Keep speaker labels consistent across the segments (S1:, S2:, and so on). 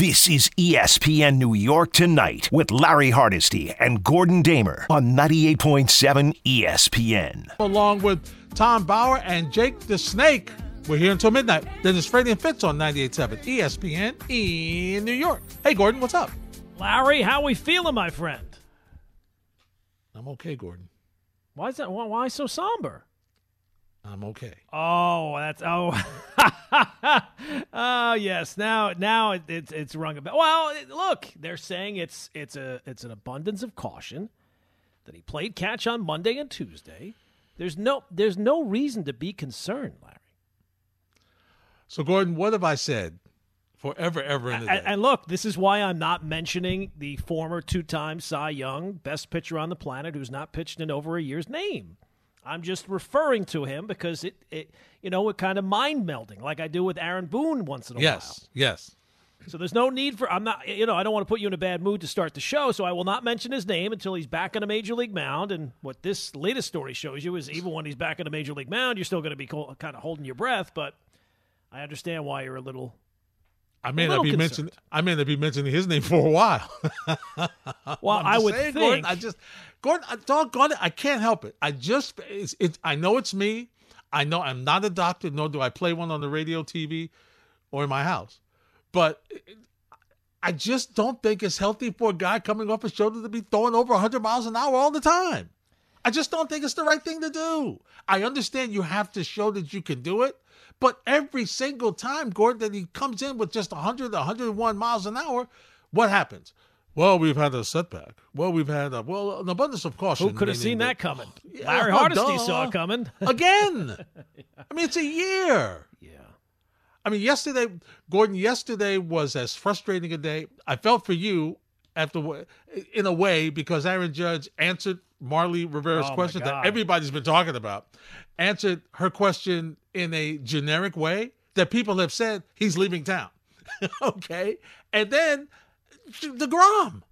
S1: This is ESPN New York Tonight with Larry Hardesty and Gordon Damer on 98.7 ESPN.
S2: Along with Tom Bauer and Jake the Snake. We're here until midnight. Then it's Freddie and Fitz on 98.7 ESPN in New York. Hey, Gordon, what's up?
S3: Larry, how we feeling, my friend?
S2: I'm okay, Gordon.
S3: Why is that? Why, why so somber?
S2: I'm okay.
S3: Oh, that's oh, oh yes. Now, now it, it's it's rung a bell. Well, it, look, they're saying it's it's a it's an abundance of caution that he played catch on Monday and Tuesday. There's no there's no reason to be concerned, Larry.
S2: So, Gordon, what have I said forever, ever in the day?
S3: And, and look, this is why I'm not mentioning the former two-time Cy Young, best pitcher on the planet, who's not pitched in over a year's name. I'm just referring to him because it, it you know, it kind of mind melding, like I do with Aaron Boone once in a
S2: yes,
S3: while.
S2: yes. Yes.
S3: So there's no need for I'm not you know I don't want to put you in a bad mood to start the show, so I will not mention his name until he's back on a major league mound. And what this latest story shows you is even when he's back on a major league mound, you're still going to be kind of holding your breath. But I understand why you're a little.
S2: I may not be
S3: concerned.
S2: mentioning. I may not be mentioning his name for a while.
S3: Well, I would
S2: saying,
S3: think.
S2: Gordon, I just, Gordon, I doggone it, I can't help it. I just, it's, it, I know it's me. I know I'm not a doctor, nor do I play one on the radio, TV, or in my house. But I just don't think it's healthy for a guy coming off a shoulder to be throwing over 100 miles an hour all the time. I just don't think it's the right thing to do. I understand you have to show that you can do it, but every single time, Gordon, that he comes in with just 100, 101 miles an hour, what happens? Well, we've had a setback. Well, we've had a well an abundance of caution.
S3: Who could have seen
S2: that-
S3: coming?
S2: Yeah,
S3: Larry Hardesty
S2: duh.
S3: saw it coming.
S2: again. I mean, it's a year.
S3: yeah.
S2: I mean, yesterday, Gordon. Yesterday was as frustrating a day. I felt for you after, in a way, because Aaron Judge answered Marly Rivera's
S3: Oh,
S2: question that everybody's been talking about. Answered her question in a generic way that people have said he's leaving town. okay, and then DeGrom.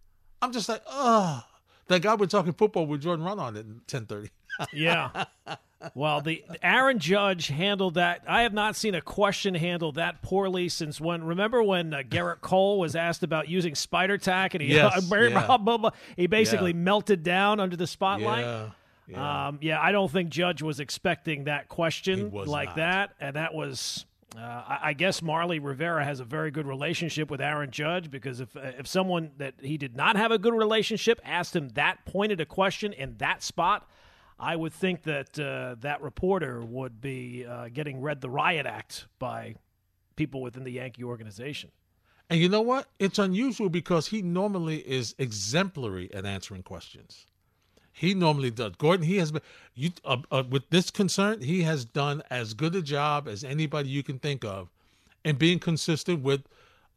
S2: I'm just like, oh, that guy we're talking football with Jordan Raanan at 10:30.
S3: Yeah. Well, the Aaron Judge handled that. I have not seen a question handled that poorly since when. Remember when uh, Gerrit Cole was asked about using spider tack, and he
S2: Yes, yeah.
S3: he basically
S2: Yeah.
S3: melted down under the spotlight.
S2: Yeah. Yeah.
S3: Um, yeah, I don't think Judge was expecting that question like
S2: not.
S3: that, and that was. Uh, I, I guess Marly Rivera has a very good relationship with Aaron Judge because if if someone that he did not have a good relationship asked him that pointed a question in that spot, I would think that uh, that reporter would be uh, getting read the riot act by people within the Yankee organization.
S2: And you know what? It's unusual because he normally is exemplary at answering questions. He normally does. Gordon, he has been you uh, uh, with this concern. He has done as good a job as anybody you can think of, in being consistent with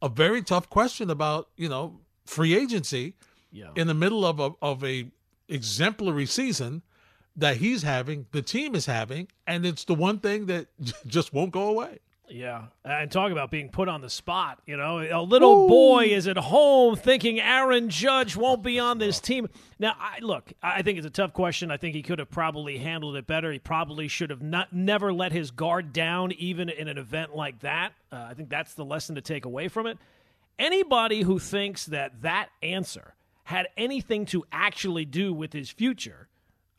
S2: a very tough question about you know free agency
S3: Yeah.
S2: in the middle of a, of a exemplary season that he's having, the team is having, and it's the one thing that just won't go away.
S3: Yeah, and talk about being put on the spot. You know, a little boy is at home thinking Aaron Judge won't be on this team. Now, I, look, I think it's a tough question. I think he could have probably handled it better. He probably should have not never let his guard down, even in an event like that. Uh, I think that's the lesson to take away from it. Anybody who thinks that that answer had anything to actually do with his future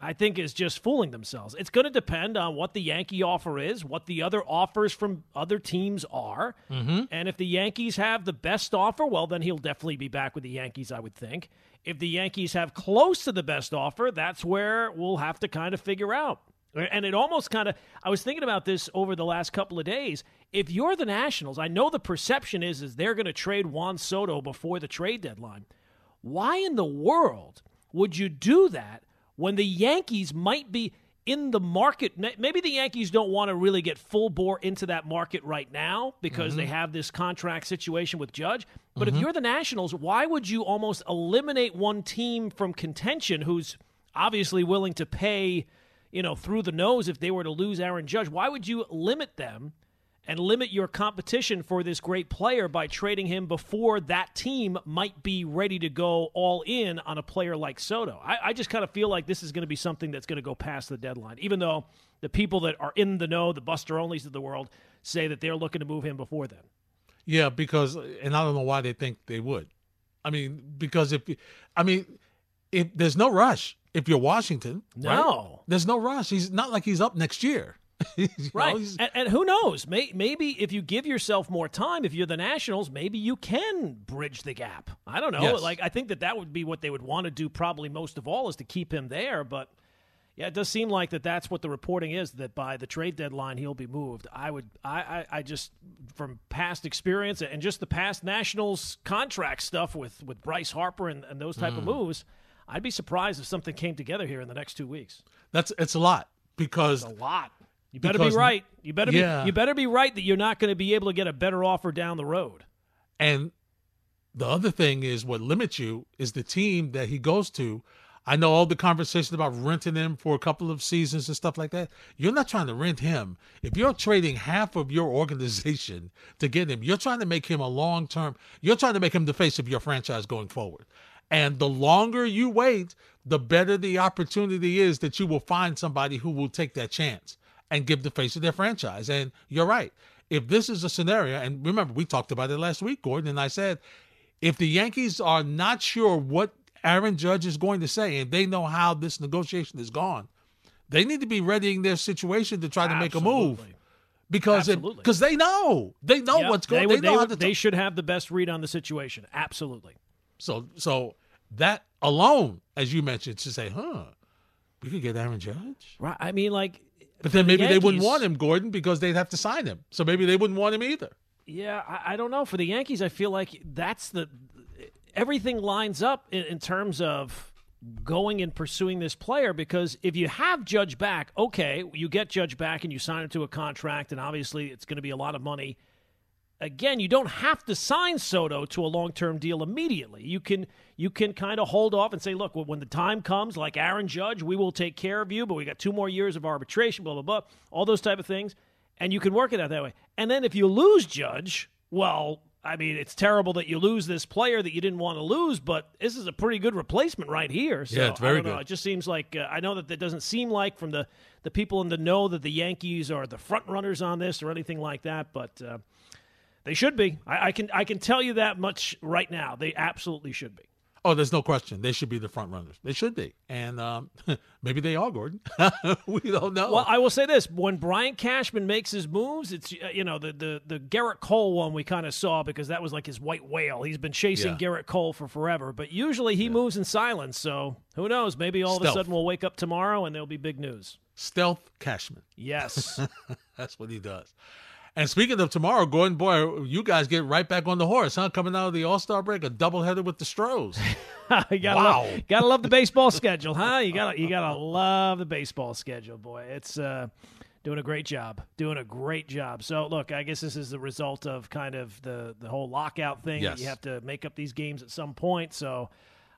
S3: I think is just fooling themselves. It's going to depend on what the Yankee offer is, what the other offers from other teams are. Mm-hmm. And if the Yankees have the best offer, well, then he'll definitely be back with the Yankees, I would think. If the Yankees have close to the best offer, that's where we'll have to kind of figure out. And it almost kind of, I was thinking about this over the last couple of days. If you're the Nationals, I know the perception is is they're going to trade Juan Soto before the trade deadline. Why in the world would you do that when the Yankees might be in the market? Maybe the Yankees don't want to really get full bore into that market right now because they mm-hmm. have this contract situation with Judge. But if mm-hmm. you're the Nationals, why would you almost eliminate one team from contention who's obviously willing to pay, you know, through the nose if they were to lose Aaron Judge? Why would you limit them and limit your competition for this great player by trading him before that team might be ready to go all in on a player like Soto. I, I just kind of feel like this is going to be something that's going to go past the deadline, even though the people that are in the know, the Buster Olneys of the world, say that they're looking to move him before then.
S2: Yeah, because and I don't know why they think they would. I mean, because if I mean, if there's no rush if you're Washington, right?
S3: No.
S2: there's no rush. He's not like he's up next year. You know,
S3: Right. and, and who knows? May, maybe if you give yourself more time, if you're the Nationals, maybe you can bridge the gap. I don't know.
S2: Yes.
S3: Like, I think that that would be what they would want to do probably most of all is to keep him there. But yeah, it does seem like that that's what the reporting is that by the trade deadline he'll be moved. I would, I, I, I just from past experience and just the past Nationals contract stuff with, with Bryce Harper and, and those
S2: Mm.
S3: type of moves, I'd be surprised if something came together here in the next two weeks.
S2: that's it's a lot because
S3: A lot. You better
S2: Because-
S3: be right. You better
S2: Yeah.
S3: be. You better be right that you're not going to be able to get a better offer down the road.
S2: And the other thing is what limits you is the team that he goes to. I know all the conversation about renting him for a couple of seasons and stuff like that. You're not trying to rent him. If you're trading half of your organization to get him, you're trying to make him a long term, you're trying to make him the face of your franchise going forward. And the longer you wait, the better the opportunity is that you will find somebody who will take that chance and give the face of their franchise. And you're right. If this is a scenario, and remember, we talked about it last week, Gordon, and I said, if the Yankees are not sure what Aaron Judge is going to say and they know how this negotiation is gone, they need to be readying their situation to try to make a move because because they know they know
S3: Yep,
S2: what's going.
S3: They,
S2: They, know
S3: they, would- they should have the best read on the situation. Absolutely.
S2: So so that alone, as you mentioned, to say, huh, we could get Aaron Judge.
S3: Right. I mean, like.
S2: But then maybe they wouldn't want him, Gordon, because they'd have to sign him. So maybe they wouldn't want him either.
S3: Yeah, I, I don't know. For the Yankees, I feel like that's the everything lines up in, in terms of going and pursuing this player because if you have Judge back, okay, you get Judge back and you sign him to a contract, and obviously it's going to be a lot of money. Again, you don't have to sign Soto to a long-term deal immediately. You can you can kind of hold off and say, look, when the time comes, like Aaron Judge, we will take care of you, but we got two more years of arbitration, blah blah blah, all those type of things, and you can work it out that way. And then if you lose Judge, well, I mean, it's terrible that you lose this player that you didn't want to lose, but this is a pretty good replacement right here. So,
S2: Yeah, it's very
S3: I don't know.
S2: good.
S3: It just seems like uh, I know that that doesn't seem like from the the people in the know that the Yankees are the front runners on this or anything like that, but uh, they should be. I, I can I can tell you that much right now. They absolutely should be.
S2: Oh, there's no question. They should be the front runners. They should be, and um, maybe they are, Gordon. we don't know.
S3: Well, I will say this: when Brian Cashman makes his moves, it's you know the the the Gerrit Cole one we kind of saw because that was like his white whale. He's been chasing
S2: Yeah.
S3: Gerrit Cole for forever, but usually he moves in silence. So who knows? Maybe all of a sudden we'll wake up tomorrow and there'll be big news.
S2: Stealth Cashman.
S3: Yes,
S2: That's what he does. And speaking of tomorrow, Gordon, boy, you guys get right back on the horse, huh? Coming out of the All Star break, a doubleheader with the Stros.
S3: you gotta
S2: Wow.
S3: love, gotta love the baseball schedule, huh? You gotta you gotta love the baseball schedule, boy. It's uh, doing a great job, doing a great job. So look, I guess this is the result of kind of the the whole lockout thing.
S2: Yes.
S3: You have to make up these games at some point. So.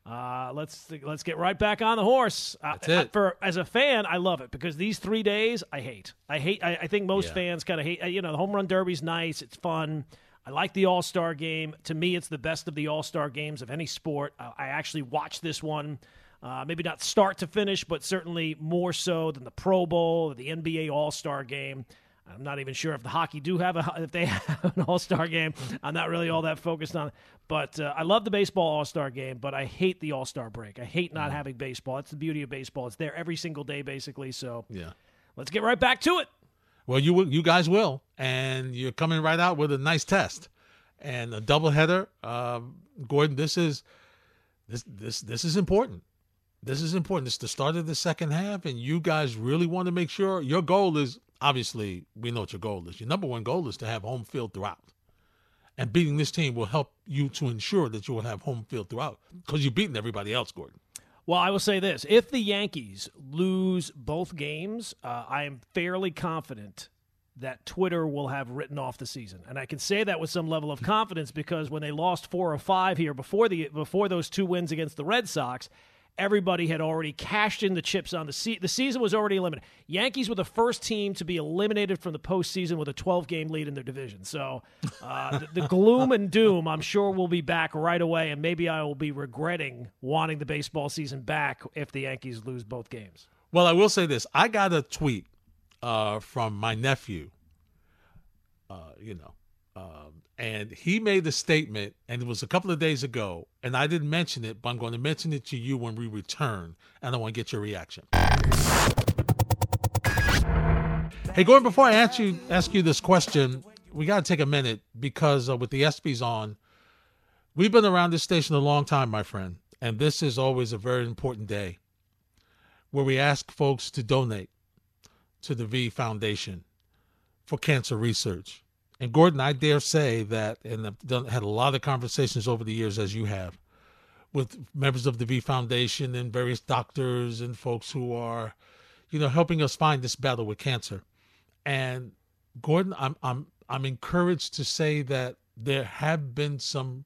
S3: Uh, let's let's get right back on the horse. Uh,
S2: That's it.
S3: For as a fan, I love it because these three days I hate. I hate. I, I think most
S2: Yeah.
S3: fans kind of hate. uh, You know, the home run derby's nice. It's fun. I like the All Star game. To me, it's the best of the All Star games of any sport. Uh, I actually watched this one, uh, maybe not start to finish, but certainly more so than the Pro Bowl or the NBA All Star game. I'm not even sure if the hockey do have a if they have an All Star game. I'm not really all that focused on it. But uh, I love the baseball All Star game, but I hate the All Star break. I hate not having baseball. It's the beauty of baseball. It's there every single day, basically. So
S2: yeah.
S3: let's get right back to it.
S2: Well, you will, you guys will, and you're coming right out with a nice test and a doubleheader. Um, Gordon, this is this this this is important. This is important. It's the start of the second half, and you guys really want to make sure your goal is obviously we know what your goal is. Your number one goal is to have home field throughout, and beating this team will help you to ensure that you will have home field throughout because you've beaten everybody else, Gordon.
S3: Well, I will say this: if the Yankees lose both games, uh, I am fairly confident that Twitter will have written off the season, and I can say that with some level of confidence because when they lost four or five here before the before those two wins against the Red Sox, everybody had already cashed in the chips on the se- the season was already eliminated. Yankees were the first team to be eliminated from the postseason with a 12 game lead in their division. So uh, the, the gloom and doom, I'm sure, will be back right away, and maybe I will be regretting wanting the baseball season back if the Yankees lose both games.
S2: Well, I will say this: I got a tweet uh, from my nephew. Uh, you know, Um, and he made a statement, and it was a couple of days ago, and I didn't mention it, but I'm going to mention it to you when we return, and I want to get your reaction. Hey, Gordon, before I ask you ask you this question, we got to take a minute because uh, with the ESPYS on, we've been around this station a long time, my friend, and this is always a very important day where we ask folks to donate to the V Foundation for cancer research. And Gordon, I dare say that, and I've done, had a lot of conversations over the years, as you have, with members of the V Foundation and various doctors and folks who are, you know, helping us find this battle with cancer. And Gordon, I'm I'm I'm encouraged to say that there have been some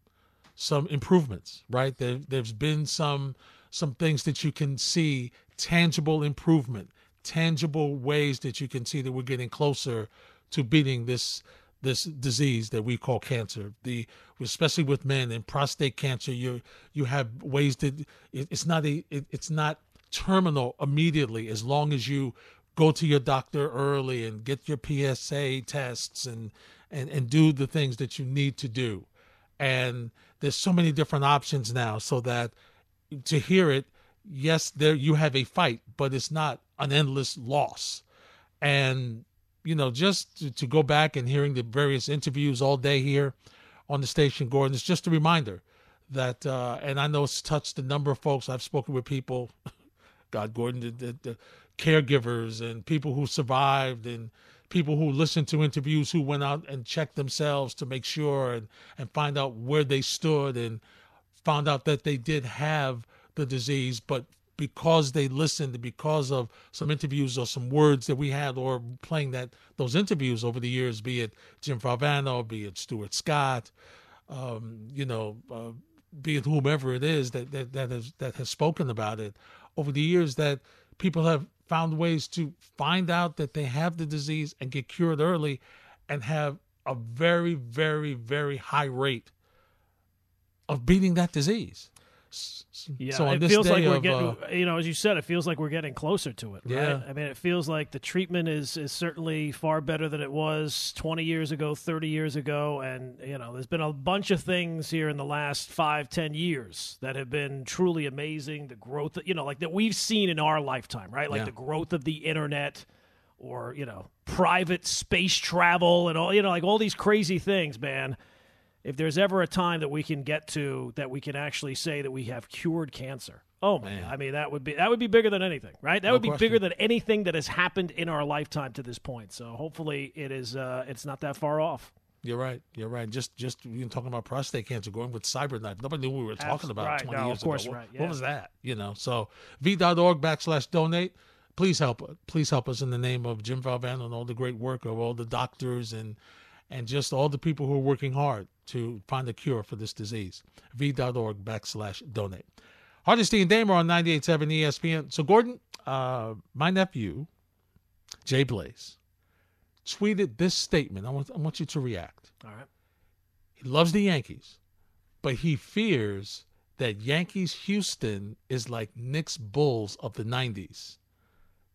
S2: some improvements, right? There there's been some some things that you can see tangible improvement, tangible ways that you can see that we're getting closer to beating this this disease that we call cancer. The especially with men and prostate cancer, you you have ways that it, it's not a it, it's not terminal immediately as long as you go to your doctor early and get your PSA tests and and and do the things that you need to do. And there's so many different options now so that to hear it, yes, there you have a fight, but it's not an endless loss. And you know, just to, to go back and hearing the various interviews all day here on the station, Gordon, it's just a reminder that, uh, and I know it's touched a number of folks. I've spoken with people, God, Gordon, the, the, the caregivers and people who survived and people who listened to interviews who went out and checked themselves to make sure and, and find out where they stood and found out that they did have the disease, but because they listened, because of some interviews or some words that we had, or playing that those interviews over the years, be it Jim Valvano, be it Stuart Scott, um, you know, uh, be it whomever it is that, that that has that has spoken about it over the years, that people have found ways to find out that they have the disease and get cured early, and have a very, very, very high rate of beating that disease.
S3: Yeah, so it feels like we're of, getting, uh, you know, as you said, it feels like we're getting closer to it. Right? Yeah. I mean, it feels like the treatment is is certainly far better than it was 20 years ago, 30 years ago, and you know, there's been a bunch of things here in the last five, ten years that have been truly amazing. The growth, you know, like that we've seen in our lifetime, right? Like yeah. the growth of the internet, or you know, private space travel, and all, you know, like all these crazy things, man if there's ever a time that we can get to that we can actually say that we have cured cancer. Oh man, I mean that would be that would be bigger than anything, right? That no would be question. bigger than anything that has happened in our lifetime to this point. So hopefully it is uh, it's not that far off.
S2: You're right. You're right. Just just you know, talking about prostate cancer, going with CyberKnife. Nobody knew we were talking about
S3: right.
S2: 20
S3: no,
S2: years
S3: of course
S2: ago.
S3: Right.
S2: Yeah. What, was that? You know. So v.org backslash donate. Please help. Us. Please help us in the name of Jim Valvano and all the great work of all the doctors and and just all the people who are working hard to find a cure for this disease. v.org backslash donate. Hardesty and Damer on 98.7 ESPN. So, Gordon, uh, my nephew, Jay Blaze, tweeted this statement. I want, I want you to react.
S3: All right.
S2: He loves the Yankees, but he fears that Yankees Houston is like Knicks Bulls of the 90s.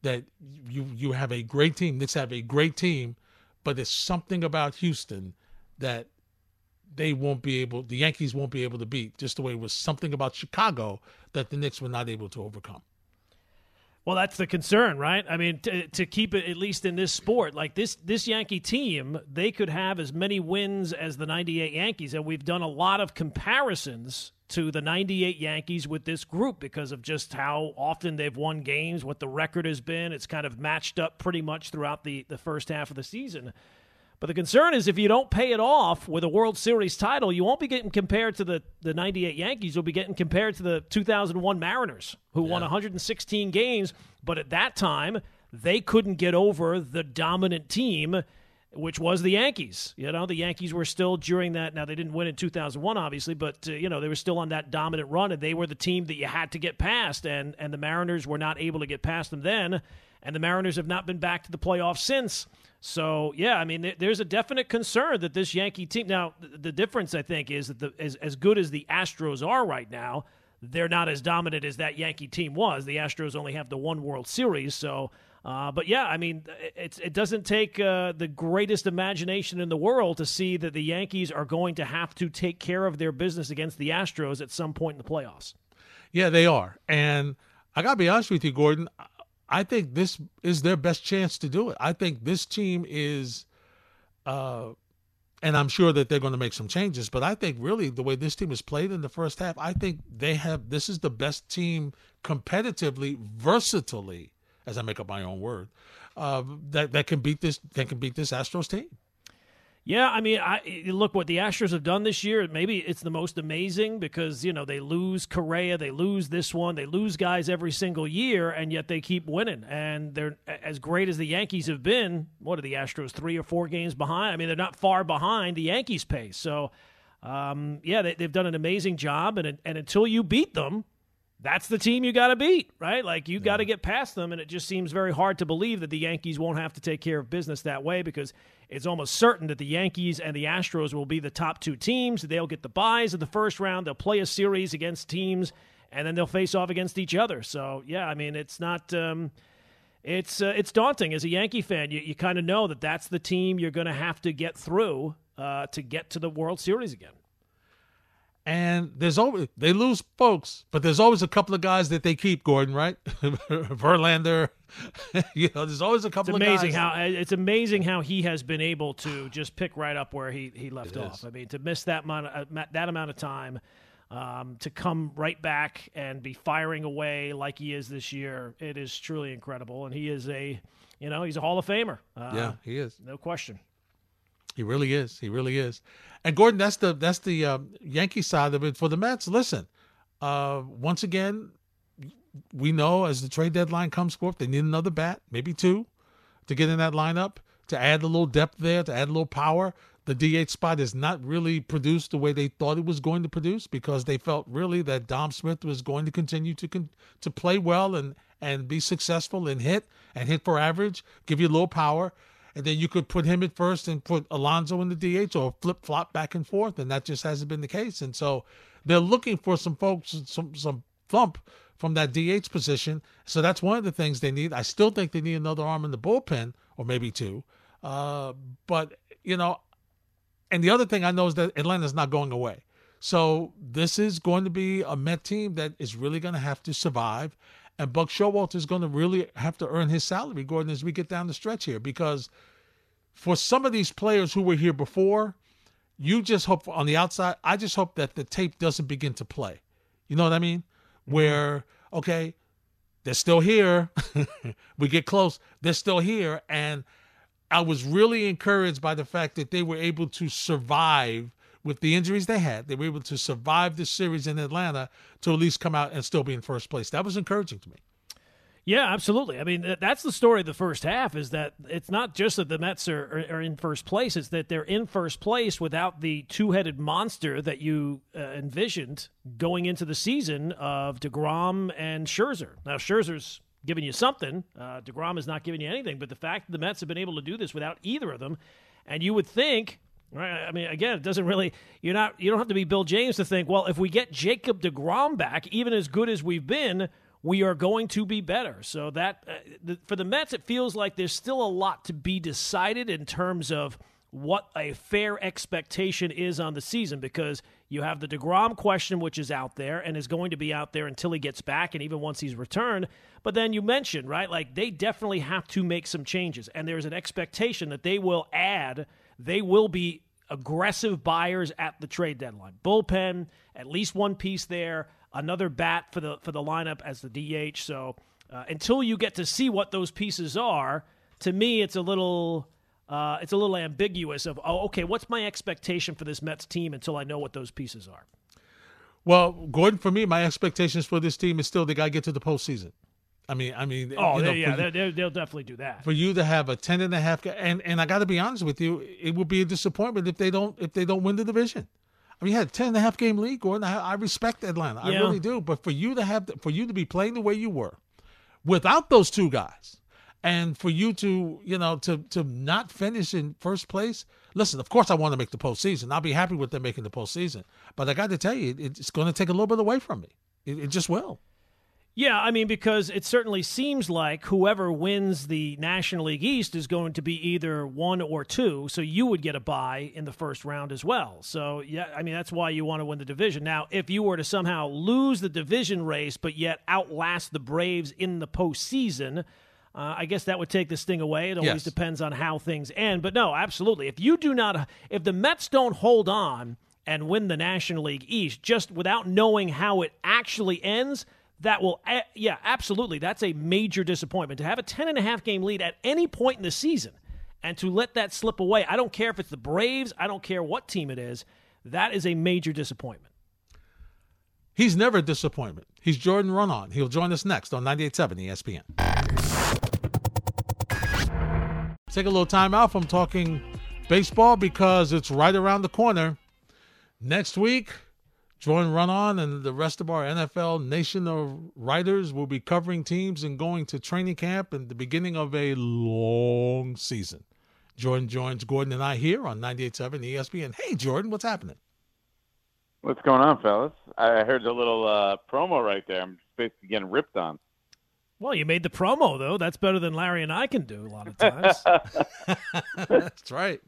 S2: That you you have a great team, Knicks have a great team, but there's something about Houston that they won't be able, the Yankees won't be able to beat, just the way it was something about Chicago that the Knicks were not able to overcome.
S3: Well, that's the concern, right? I mean, to, to keep it at least in this sport, like this this Yankee team, they could have as many wins as the 98 Yankees and we've done a lot of comparisons to the 98 Yankees with this group because of just how often they've won games, what the record has been. It's kind of matched up pretty much throughout the the first half of the season. But the concern is if you don't pay it off with a World Series title, you won't be getting compared to the, the 98 Yankees. You'll be getting compared to the 2001 Mariners, who yeah. won 116 games. But at that time, they couldn't get over the dominant team, which was the Yankees. You know, the Yankees were still during that. Now, they didn't win in 2001, obviously, but, uh, you know, they were still on that dominant run, and they were the team that you had to get past. And, and the Mariners were not able to get past them then. And the Mariners have not been back to the playoffs since. So yeah, I mean, there's a definite concern that this Yankee team. Now, the difference I think is that the, as as good as the Astros are right now, they're not as dominant as that Yankee team was. The Astros only have the one World Series, so Uh, but yeah, I mean, it's, it doesn't take uh, the greatest imagination in the world to see that the Yankees are going to have to take care of their business against the Astros at some point in the playoffs.
S2: Yeah, they are. And I got to be honest with you, Gordon. I think this is their best chance to do it. I think this team is, uh, and I'm sure that they're going to make some changes, but I think really the way this team has played in the first half, I think they have, this is the best team competitively, versatilely as I make up my own word, uh, that that can beat this that can beat this Astros team.
S3: Yeah, I mean, I look what the Astros have done this year. Maybe it's the most amazing because you know they lose Correa, they lose this one, they lose guys every single year, and yet they keep winning. And they're as great as the Yankees have been. What are the Astros three or four games behind? I mean, they're not far behind the Yankees' pace. So, um, yeah, they, have done an amazing job. And and until you beat them, that's the team you got to beat, right? Like you got to get past them, and it just seems very hard to believe that the Yankees won't have to take care of business that way because it's almost certain that the Yankees and the Astros will be the top two teams. They'll get the buys in the first round. They'll play a series against teams, and then they'll face off against each other. So yeah, I mean it's not. Um, it's uh, it's daunting as a Yankee fan. You you kind of know that that's the team you're going to have to get through uh, to get to the World Series again.
S2: And there's always they lose folks, but there's always a couple of guys that they keep. Gordon, right? Verlander, you know, there's always a couple.
S3: It's amazing
S2: how
S3: it's amazing how he has been able to just pick right up where he he left it off. Is. I mean, to miss that amount of, uh, that amount of time, um, to come right back and be firing away like he is this year, it is truly incredible. And he is a, you know, he's a Hall of Famer.
S2: Uh, yeah, he is,
S3: no question.
S2: He really is. He really is. And Gordon, that's the that's the uh, Yankee side of it for the Mets. Listen, uh, once again, we know as the trade deadline comes forth, they need another bat, maybe two, to get in that lineup to add a little depth there, to add a little power. The DH spot is not really produced the way they thought it was going to produce because they felt really that Dom Smith was going to continue to con- to play well and and be successful and hit and hit for average, give you a little power and then you could put him at first and put Alonso in the DH or flip flop back and forth, and that just hasn't been the case. And so they're looking for some folks, some some thump from that DH position. So that's one of the things they need. I still think they need another arm in the bullpen, or maybe two. Uh, but you know, and the other thing I know is that Atlanta's not going away. So this is going to be a Met team that is really going to have to survive. And Buck Showalter is going to really have to earn his salary, Gordon, as we get down the stretch here, because for some of these players who were here before, you just hope on the outside. I just hope that the tape doesn't begin to play. You know what I mean? Mm-hmm. Where okay, they're still here. we get close, they're still here, and I was really encouraged by the fact that they were able to survive with the injuries they had, they were able to survive the series in Atlanta to at least come out and still be in first place. That was encouraging to me.
S3: Yeah, absolutely. I mean, that's the story of the first half is that it's not just that the Mets are, are, are in first place, it's that they're in first place without the two headed monster that you uh, envisioned going into the season of DeGrom and Scherzer. Now, Scherzer's giving you something, uh, DeGrom is not giving you anything, but the fact that the Mets have been able to do this without either of them, and you would think Right. I mean, again, it doesn't really. You're not. You don't have to be Bill James to think. Well, if we get Jacob DeGrom back, even as good as we've been, we are going to be better. So that uh, the, for the Mets, it feels like there's still a lot to be decided in terms of what a fair expectation is on the season because you have the DeGrom question, which is out there and is going to be out there until he gets back and even once he's returned. But then you mentioned, right, like they definitely have to make some changes. And there's an expectation that they will add, they will be aggressive buyers at the trade deadline. Bullpen, at least one piece there, another bat for the for the lineup as the DH. So uh, until you get to see what those pieces are, to me, it's a little. Uh, it's a little ambiguous of oh okay what's my expectation for this Mets team until I know what those pieces are.
S2: Well, Gordon, for me, my expectations for this team is still they got to get to the postseason. I mean, I mean,
S3: oh
S2: you know,
S3: yeah, you, they'll definitely do that.
S2: For you to have a ten and a half, and and I got to be honest with you, it would be a disappointment if they don't if they don't win the division. I mean, you had a ten and a half game lead, Gordon. I, I respect Atlanta, yeah. I really do. But for you to have, for you to be playing the way you were, without those two guys, and for you to, you know, to to not finish in first place. Listen, of course, I want to make the postseason. I'll be happy with them making the postseason. But I got to tell you, it's going to take a little bit away from me. It, it just will.
S3: Yeah, I mean, because it certainly seems like whoever wins the National League East is going to be either one or two. So you would get a bye in the first round as well. So, yeah, I mean, that's why you want to win the division. Now, if you were to somehow lose the division race, but yet outlast the Braves in the postseason, uh, I guess that would take this thing away. It always
S2: Yes.
S3: depends on how things end. But no, absolutely. If you do not, if the Mets don't hold on and win the National League East just without knowing how it actually ends, that will, eh, yeah, absolutely. That's a major disappointment. To have a 10 and a half game lead at any point in the season and to let that slip away, I don't care if it's the Braves, I don't care what team it is, that is a major disappointment.
S2: He's never a disappointment. He's Jordan Raanan. He'll join us next on 98.7 ESPN. Take a little time out from talking baseball because it's right around the corner. Next week, Jordan Raanan and the rest of our NFL Nation of writers will be covering teams and going to training camp and the beginning of a long season. Jordan joins Gordon and I here on 98.7 ESPN. Hey, Jordan, what's happening?
S4: What's going on, fellas? I heard the little uh, promo right there. I'm basically getting ripped on.
S3: Well, you made the promo, though. That's better than Larry and I can do a lot of times.
S2: That's right.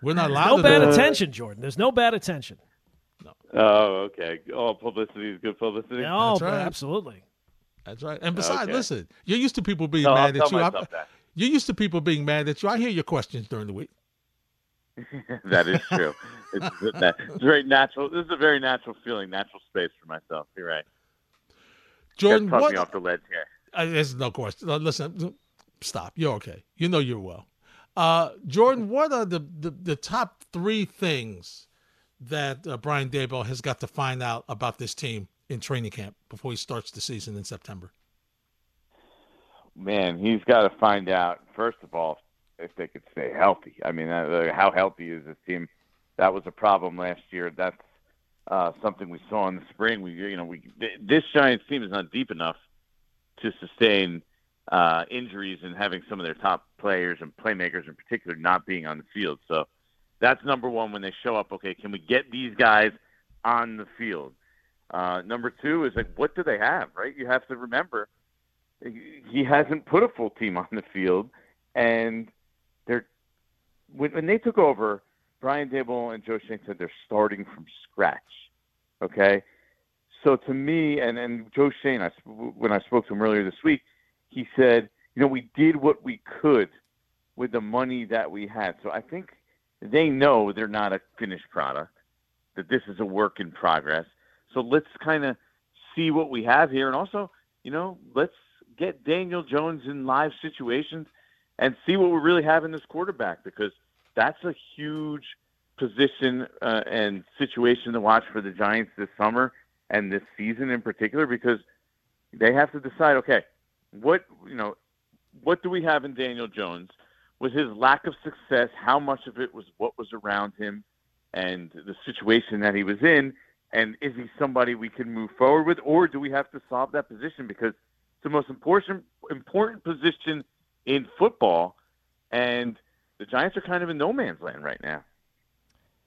S2: We're not allowed
S3: no
S2: to
S3: bad
S2: do it.
S3: attention, Jordan. There's no bad attention.
S4: Oh, okay. All publicity is good publicity.
S3: No,
S2: That's right.
S3: absolutely.
S2: That's right. And besides,
S4: Okay.
S2: listen, you're used to people being
S4: No, I'll
S2: mad at you. I-
S4: that.
S2: You're used to people being mad at you. I hear your questions during the week.
S4: that is true. it's, it's very natural. This is a very natural feeling, natural space for myself. You're right.
S2: Jordan,
S4: Talk
S2: what?
S4: me off the ledge here.
S2: Uh, there's no question. Uh, listen, stop. You're okay. You know you're well. Uh, Jordan, what are the, the, the top three things that uh, Brian Daboll has got to find out about this team in training camp before he starts the season in September?
S4: Man, he's got to find out first of all if they could stay healthy. I mean, uh, how healthy is this team? That was a problem last year. That's uh, something we saw in the spring. We, you know, we th- this Giants team is not deep enough to sustain uh, injuries and having some of their top players and playmakers in particular not being on the field. So that's number one when they show up. Okay, can we get these guys on the field? Uh, number two is like, what do they have? Right? You have to remember he hasn't put a full team on the field, and they're when, when they took over, Brian Daboll and Joe Schoen said they're starting from scratch. Okay, so to me, and and Joe Schoen, I, when I spoke to him earlier this week, he said, you know, we did what we could with the money that we had. So I think they know they're not a finished product, that this is a work in progress. So let's kind of see what we have here, and also, you know, let's get Daniel Jones in live situations and see what we really have in this quarterback because that's a huge position uh, and situation to watch for the Giants this summer and this season in particular because they have to decide okay what you know what do we have in Daniel Jones with his lack of success how much of it was what was around him and the situation that he was in and is he somebody we can move forward with or do we have to solve that position because it's the most important important position in football and the Giants are kind of in no man's land right now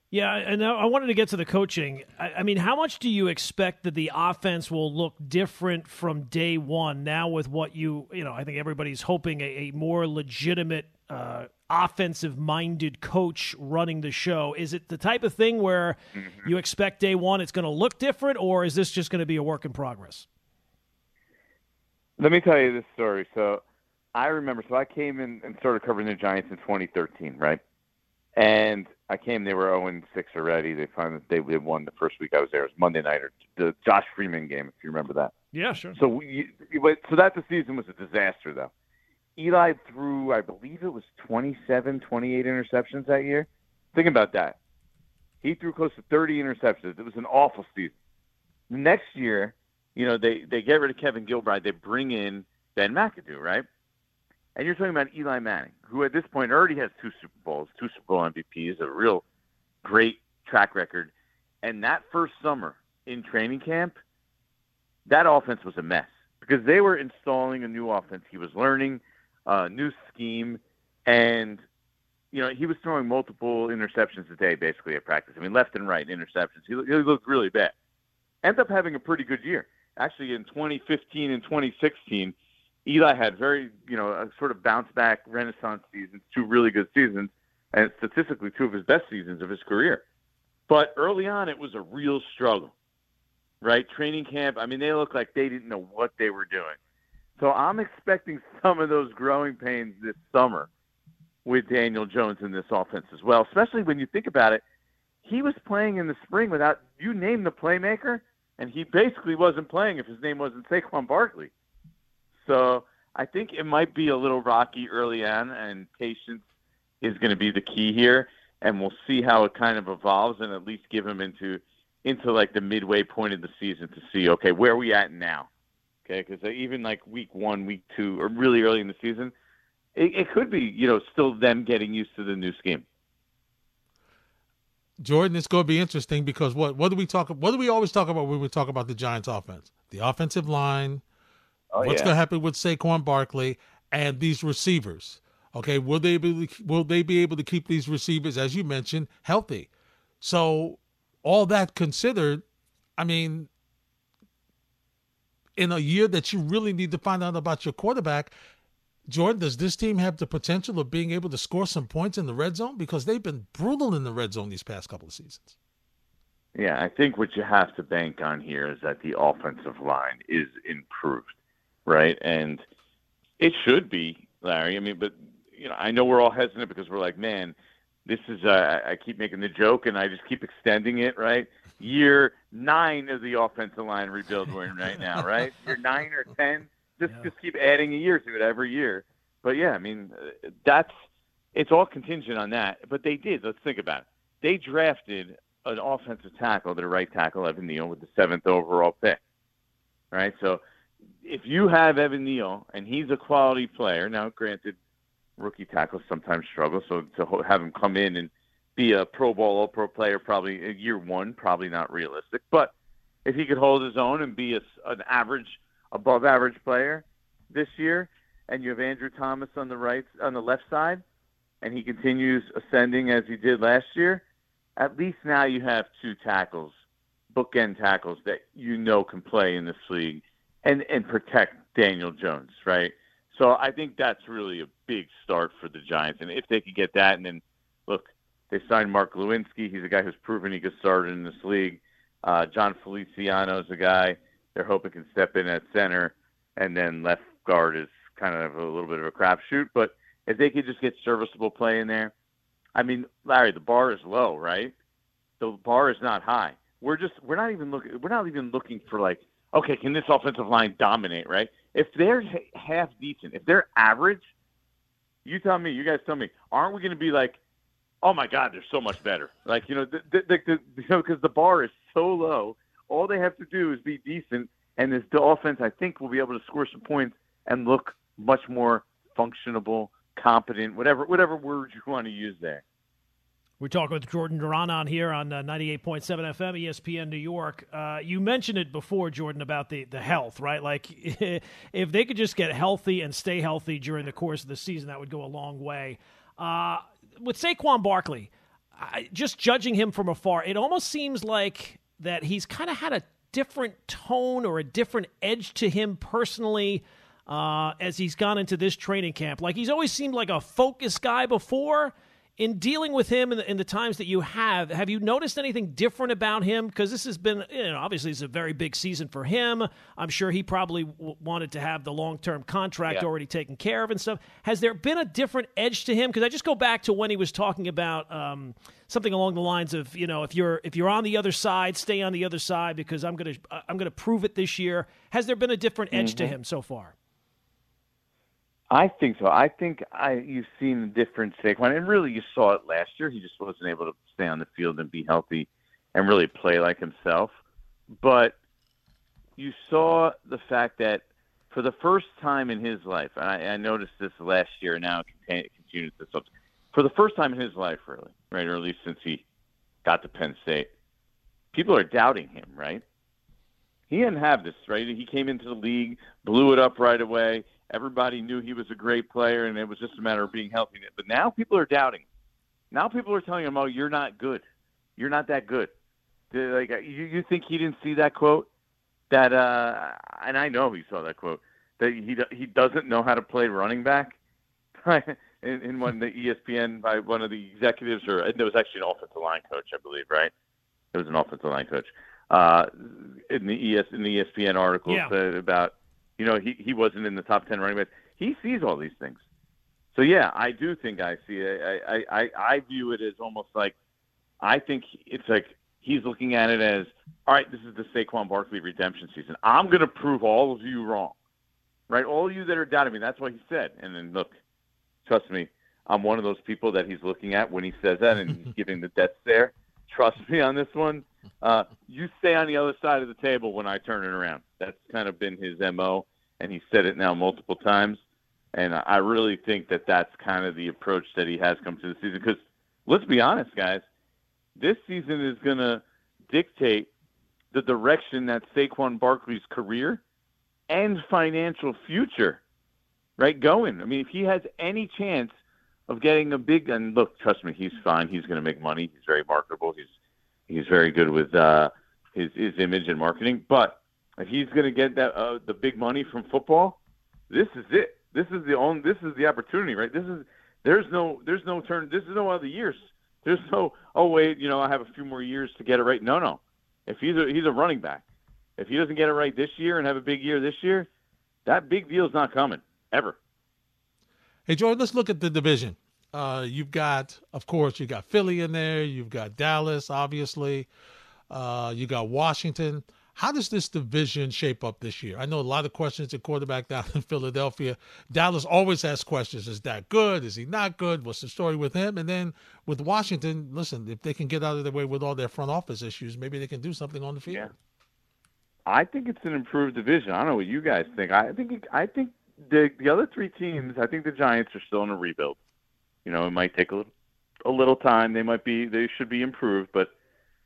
S3: Yeah, and I wanted to get to the coaching. I, I mean, how much do you expect that the offense will look different from day one? Now, with what you, you know, I think everybody's hoping a, a more legitimate, uh, offensive-minded coach running the show. Is it the type of thing where you expect day one it's going to look different, or is this just going to be a work in progress?
S4: Let me tell you this story. So I remember, so I came in and started covering the Giants in 2013, right? And I came, they were 0 6 already. They finally they, they won the first week I was there. It was Monday night or the Josh Freeman game, if you remember that.
S3: Yeah, sure.
S4: So we, but so that the season was a disaster, though. Eli threw, I believe it was 27, 28 interceptions that year. Think about that. He threw close to 30 interceptions. It was an awful season. Next year, you know, they they get rid of Kevin Gilbride. They bring in Ben McAdoo, right? And you're talking about Eli Manning, who at this point already has two Super Bowls, two Super Bowl MVPs, a real great track record. And that first summer in training camp, that offense was a mess because they were installing a new offense. He was learning a new scheme, and you know he was throwing multiple interceptions a day basically at practice. I mean, left and right interceptions. He, he looked really bad. Ended up having a pretty good year, actually in 2015 and 2016, Eli had very, you know, a sort of bounce back renaissance seasons, two really good seasons, and statistically two of his best seasons of his career. But early on, it was a real struggle, right? Training camp, I mean, they looked like they didn't know what they were doing. So I'm expecting some of those growing pains this summer with Daniel Jones in this offense as well, especially when you think about it. He was playing in the spring without you name the playmaker, and he basically wasn't playing if his name wasn't Saquon Barkley. So I think it might be a little rocky early on, and patience is going to be the key here. And we'll see how it kind of evolves, and at least give him into into like the midway point of the season to see okay where are we at now. Okay, because uh, even like week one, week two, or really early in the season, it, it could be you know still them getting used to the new scheme.
S2: Jordan, it's going to be interesting because what what do we talk? What do we always talk about when we talk about the Giants' offense? The offensive line. Oh, what's yeah. going to happen with Saquon Barkley and these receivers? Okay, will they be will they be able to keep these receivers, as you mentioned, healthy? So, all that considered, I mean, in a year that you really need to find out about your quarterback, Jordan, does this team have the potential of being able to score some points in the red zone? Because they've been brutal in the red zone these past couple of seasons.
S4: Yeah, I think what you have to bank on here is that the offensive line is improved, right? And it should be, Larry. I mean, but you know, I know we're all hesitant because we're like, man, this is. Uh, I keep making the joke, and I just keep extending it, right? Year nine of the offensive line rebuild we're in right now, right? Year nine or ten just yeah. just keep adding a year to it every year. But yeah, I mean, uh, that's it's all contingent on that. But they did. Let's think about it. They drafted an offensive tackle, the right tackle, Evan Neal, with the seventh overall pick. Right. So if you have Evan Neal and he's a quality player, now granted, rookie tackles sometimes struggle. So to have him come in and be a Pro Bowl, All Pro player, probably uh, year one, probably not realistic. But if he could hold his own and be a, an average above average player this year, and you have Andrew Thomas on the right on the left side, and he continues ascending as he did last year, at least now you have two tackles, bookend tackles that you know can play in this league and and protect Daniel Jones, right? So I think that's really a big start for the Giants, and if they could get that, and then look, they signed Mark Glowinski. He's a guy who's proven he could start in this league. Uh, Jon Feliciano is a guy they're hoping can step in at center, and then left guard is kind of a little bit of a crapshoot. But if they could just get serviceable play in there, I mean, Larry, the bar is low, right? The bar is not high. We're just we're not even looking we're not even looking for like okay, can this offensive line dominate, right? If they're half decent, if they're average, you tell me, you guys tell me, aren't we going to be like, oh my God, they're so much better? Like you know, the, the, the, you know, because the bar is so low all they have to do is be decent, and this offense, I think, will be able to score some points and look much more functionable, competent, whatever whatever words you want to use there.
S3: We're talking with Jordan Raanan here on uh, 98.7 FM, ESPN New York. Uh, you mentioned it before, Jordan, about the, the health, right? Like, if they could just get healthy and stay healthy during the course of the season, that would go a long way. Uh, with Saquon Barkley, I, just judging him from afar, it almost seems like that he's kind of had a different tone or a different edge to him personally uh, as he's gone into this training camp. Like he's always seemed like a focused guy before, in dealing with him in the, in the, times that you have, have you noticed anything different about him? Because this has been, you know, obviously it's a very big season for him. I'm sure he probably w- wanted to have the long term contract yeah. already taken care of and stuff. Has there been a different edge to him? Because I just go back to when he was talking about um, something along the lines of, you know, if you're if you're on the other side, stay on the other side because I'm gonna I'm gonna prove it this year. Has there been a different edge mm-hmm. to him so far?
S4: I think so. I think I you've seen a different Saquon, and really you saw it last year. He just wasn't able to stay on the field and be healthy and really play like himself. But you saw the fact that for the first time in his life, and I, I noticed this last year, now it continues this up. For the first time in his life, really, right, or at least since he got to Penn State, people are doubting him, right? He didn't have this, right? He came into the league, blew it up right away Everybody knew he was a great player, and it was just a matter of being healthy. But now people are doubting. Now people are telling him, "Oh, you're not good. You're not that good." Like you, you think he didn't see that quote? that, uh, and I know he saw that quote that he he doesn't know how to play running back. in, in one the ESPN by one of the executives, or it was actually an offensive line coach, I believe, right? It was an offensive line coach. Uh, in the ES in the ESPN article
S3: yeah.
S4: about, you know, he he wasn't in the top ten running backs. He sees all these things. So yeah, I do think I see it. I, I I view it as almost like I think it's like he's looking at it as all right. This is the Saquon Barkley redemption season. I'm going to prove all of you wrong, right? All of you that are doubting me. That's what he said. And then look, trust me, I'm one of those people that he's looking at when he says that and he's giving the death stare. Trust me on this one. Uh, you stay on the other side of the table when I turn it around. That's kind of been his mo, and he said it now multiple times. And I really think that that's kind of the approach that he has come to the season. Because let's be honest, guys, this season is going to dictate the direction that Saquon Barkley's career and financial future, right, going. I mean, if he has any chance of getting a big and look, trust me, he's fine. He's going to make money. He's very marketable. He's he's very good with uh, his his image and marketing. But if he's going to get that uh, the big money from football, this is it. This is the only. This is the opportunity, right? This is there's no there's no turn. This is no other years. There's no oh wait, you know I have a few more years to get it right. No, no. If he's a he's a running back, if he doesn't get it right this year and have a big year this year, that big deal's not coming ever.
S2: Hey, Jordan, let's look at the division. Uh, you've got, of course, you got Philly in there. You've got Dallas, obviously. Uh, you got Washington. How does this division shape up this year? I know a lot of questions at quarterback down in Philadelphia. Dallas always asks questions: Is that good? Is he not good? What's the story with him? And then with Washington, listen, if they can get out of the way with all their front office issues, maybe they can do something on the field.
S4: Yeah. I think it's an improved division. I don't know what you guys think. I think I think the the other three teams, I think the Giants are still in a rebuild. You know, it might take a little, a little time. They might be they should be improved, but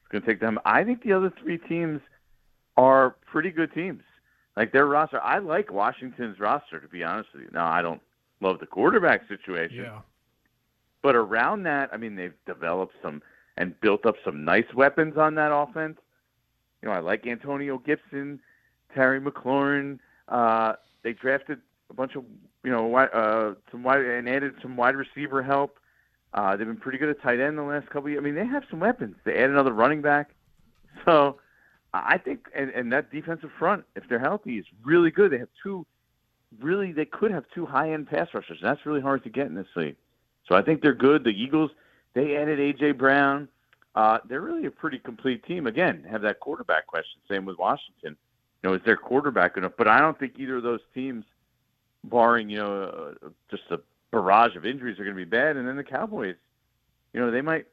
S4: it's going to take them. I think the other three teams are pretty good teams. Like their roster, I like Washington's roster to be honest with you. Now, I don't love the quarterback situation.
S3: Yeah.
S4: But around that, I mean, they've developed some and built up some nice weapons on that offense. You know, I like Antonio Gibson, Terry McLaurin. Uh, they drafted a bunch of you know uh, some wide and added some wide receiver help. Uh, they've been pretty good at tight end the last couple. Of years. I mean, they have some weapons. They add another running back, so I think and, and that defensive front, if they're healthy, is really good. They have two really they could have two high end pass rushers. That's really hard to get in this league. So I think they're good. The Eagles they added AJ Brown. Uh, they're really a pretty complete team. Again, have that quarterback question. Same with Washington. You know, is their quarterback enough? But I don't think either of those teams barring you know uh, just a barrage of injuries are going to be bad. And then the Cowboys, you know, they might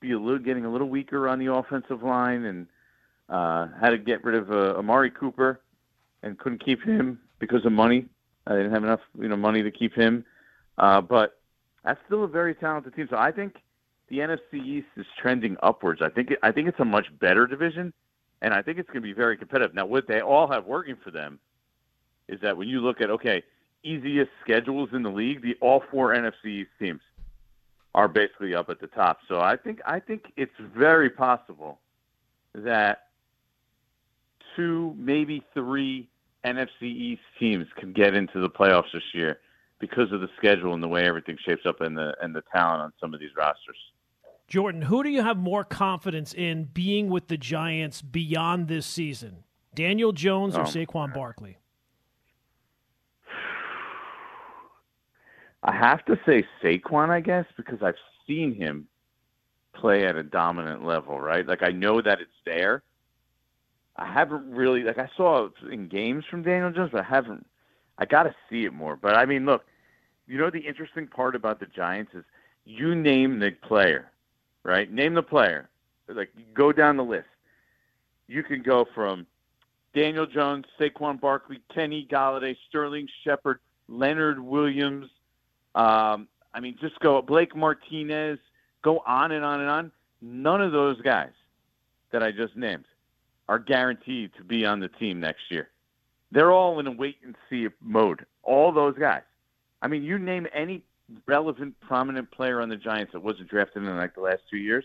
S4: be a little getting a little weaker on the offensive line and uh, had to get rid of uh, Amari Cooper and couldn't keep him because of money. They didn't have enough you know money to keep him. Uh, but that's still a very talented team. So I think the NFC East is trending upwards. I think I think it's a much better division, and I think it's going to be very competitive. Now, what they all have working for them is that when you look at okay, easiest schedules in the league, the all four NFC East teams are basically up at the top. So I think I think it's very possible that two, maybe three NFC East teams can get into the playoffs this year because of the schedule and the way everything shapes up and the and the talent on some of these rosters.
S3: Jordan, who do you have more confidence in being with the Giants beyond this season? Daniel Jones or oh, Saquon Barkley?
S4: I have to say Saquon, I guess, because I've seen him play at a dominant level, right? Like I know that it's there. I haven't really like I saw it in games from Daniel Jones, but I haven't. I got to see it more. But I mean, look, you know the interesting part about the Giants is you name the player, right? Name the player. Like go down the list. You can go from Daniel Jones, Saquon Barkley, Kenny Golladay, Sterling Shepard, Leonard Williams, um, I mean, just go Blake Martinez, go on and on and on. None of those guys that I just named are guaranteed to be on the team next year. They're all in a wait and see mode. All those guys. I mean, you name any relevant, prominent player on the Giants that wasn't drafted in like the last two years,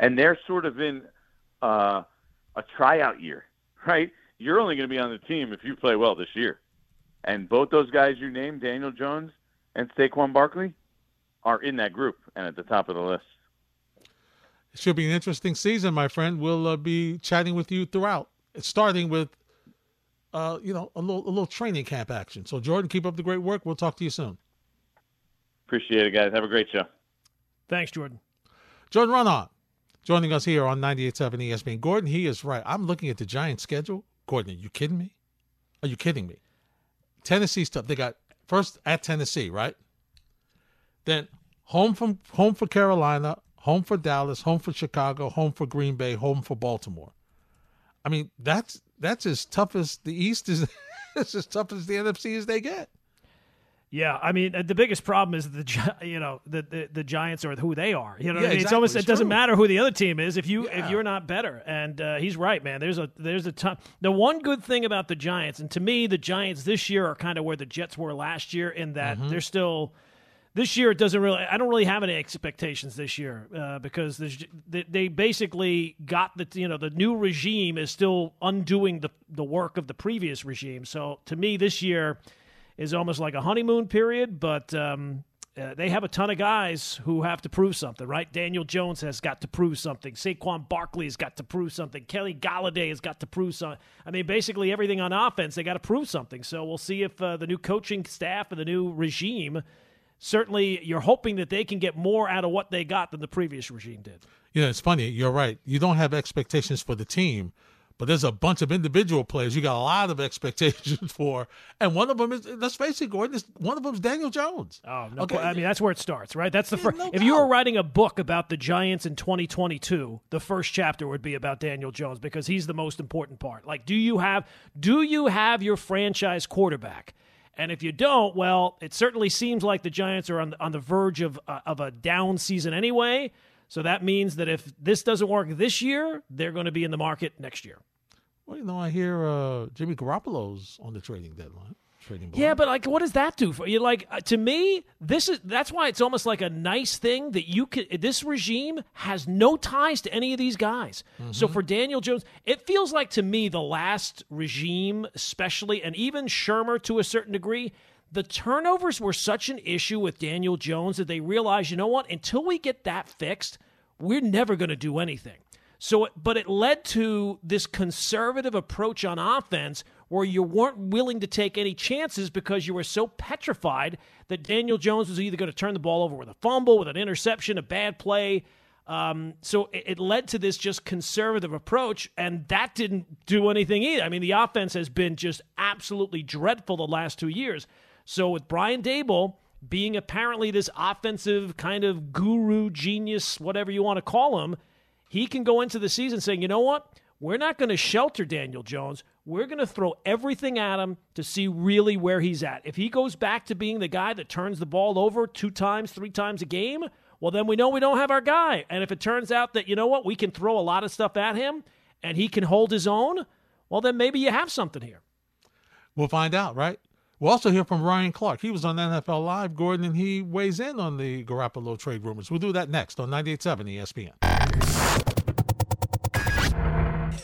S4: and they're sort of in uh, a tryout year, right? you're only going to be on the team if you play well this year. And both those guys you named, Daniel Jones and Saquon Barkley, are in that group and at the top of the list.
S2: It should be an interesting season, my friend. We'll uh, be chatting with you throughout, starting with, uh, you know, a little a little training camp action. So, Jordan, keep up the great work. We'll talk to you soon.
S4: Appreciate it, guys. Have a great show.
S3: Thanks, Jordan.
S2: Jordan Raanan joining us here on 98.7 ESPN. Gordon, he is right. I'm looking at the Giants' schedule. Gordon, are you kidding me? Are you kidding me? Tennessee stuff. They got first at Tennessee, right? Then home from home for Carolina, home for Dallas, home for Chicago, home for Green Bay, home for Baltimore. I mean, that's that's as tough as the East is. it's as tough as the NFC as they get.
S3: Yeah, I mean the biggest problem is the you know the the, the Giants are who they are. You know,
S2: yeah,
S3: I mean?
S2: exactly.
S3: it's almost
S2: it's
S3: it doesn't matter who the other team is if you
S2: Yeah.
S3: if you're not better. And uh, he's right, man. There's a there's a ton. The one good thing about the Giants, and to me, the Giants this year are kind of where the Jets were last year in that
S2: Mm-hmm.
S3: they're still. This year, it doesn't really. I don't really have any expectations this year uh, because they, they basically got the you know the new regime is still undoing the the work of the previous regime. So to me, this year is almost like a honeymoon period, but um, uh, they have a ton of guys who have to prove something, right? Daniel Jones has got to prove something. Saquon Barkley has got to prove something. Kenny Golladay has got to prove something. I mean, basically everything on offense, they got to prove something. So we'll see if uh, the new coaching staff and the new regime. Certainly, you're hoping that they can get more out of what they got than the previous regime did.
S2: You know, it's funny. You're right. You don't have expectations for the team, but there's a bunch of individual players you got a lot of expectations for, and one of them is let's face it, Gordon. Is, one of them is Daniel Jones.
S3: Oh no!
S2: Okay.
S3: I mean, that's where it starts, right? That's the
S2: Yeah,
S3: first.
S2: no
S3: if you were writing a book about the Giants in 2022, the first chapter would be about Daniel Jones because he's the most important part. Like, do you have do you have your franchise quarterback? And if you don't, well, it certainly seems like the Giants are on the, on the verge of uh, of a down season anyway. So that means that if this doesn't work this year, they're going to be in the market next year.
S2: Well, you know, I hear uh, Jimmy Garoppolo's on the trading deadline. Trading block.
S3: Yeah, but like, what does that do for you? Like, uh, to me, this is that's why it's almost like a nice thing that you could. This regime has no ties to any of these guys. So for Daniel Jones, it feels like to me the last regime, especially, and even Shurmur to a certain degree. The turnovers were such an issue with Daniel Jones that they realized, you know what? Until we get that fixed, we're never going to do anything. So, but it led to this conservative approach on offense where you weren't willing to take any chances because you were so petrified that Daniel Jones was either going to turn the ball over with a fumble, with an interception, a bad play. Um, so it, it led to this just conservative approach, and that didn't do anything either. I mean, the offense has been just absolutely dreadful the last two years. So with Brian Daboll being apparently this offensive kind of guru, genius, whatever you want to call him, he can go into the season saying, you know what? We're not going to shelter Daniel Jones. We're going to throw everything at him to see really where he's at. If he goes back to being the guy that turns the ball over two times, three times a game, well, then we know we don't have our guy. And if it turns out that, you know what, we can throw a lot of stuff at him and he can hold his own, well, then maybe you have something here.
S2: We'll find out, right? We'll also hear from Ryan Clark. He was on NFL Live, Gordon, and he weighs in on the Garoppolo trade rumors. We'll do that next on 98.7 ESPN.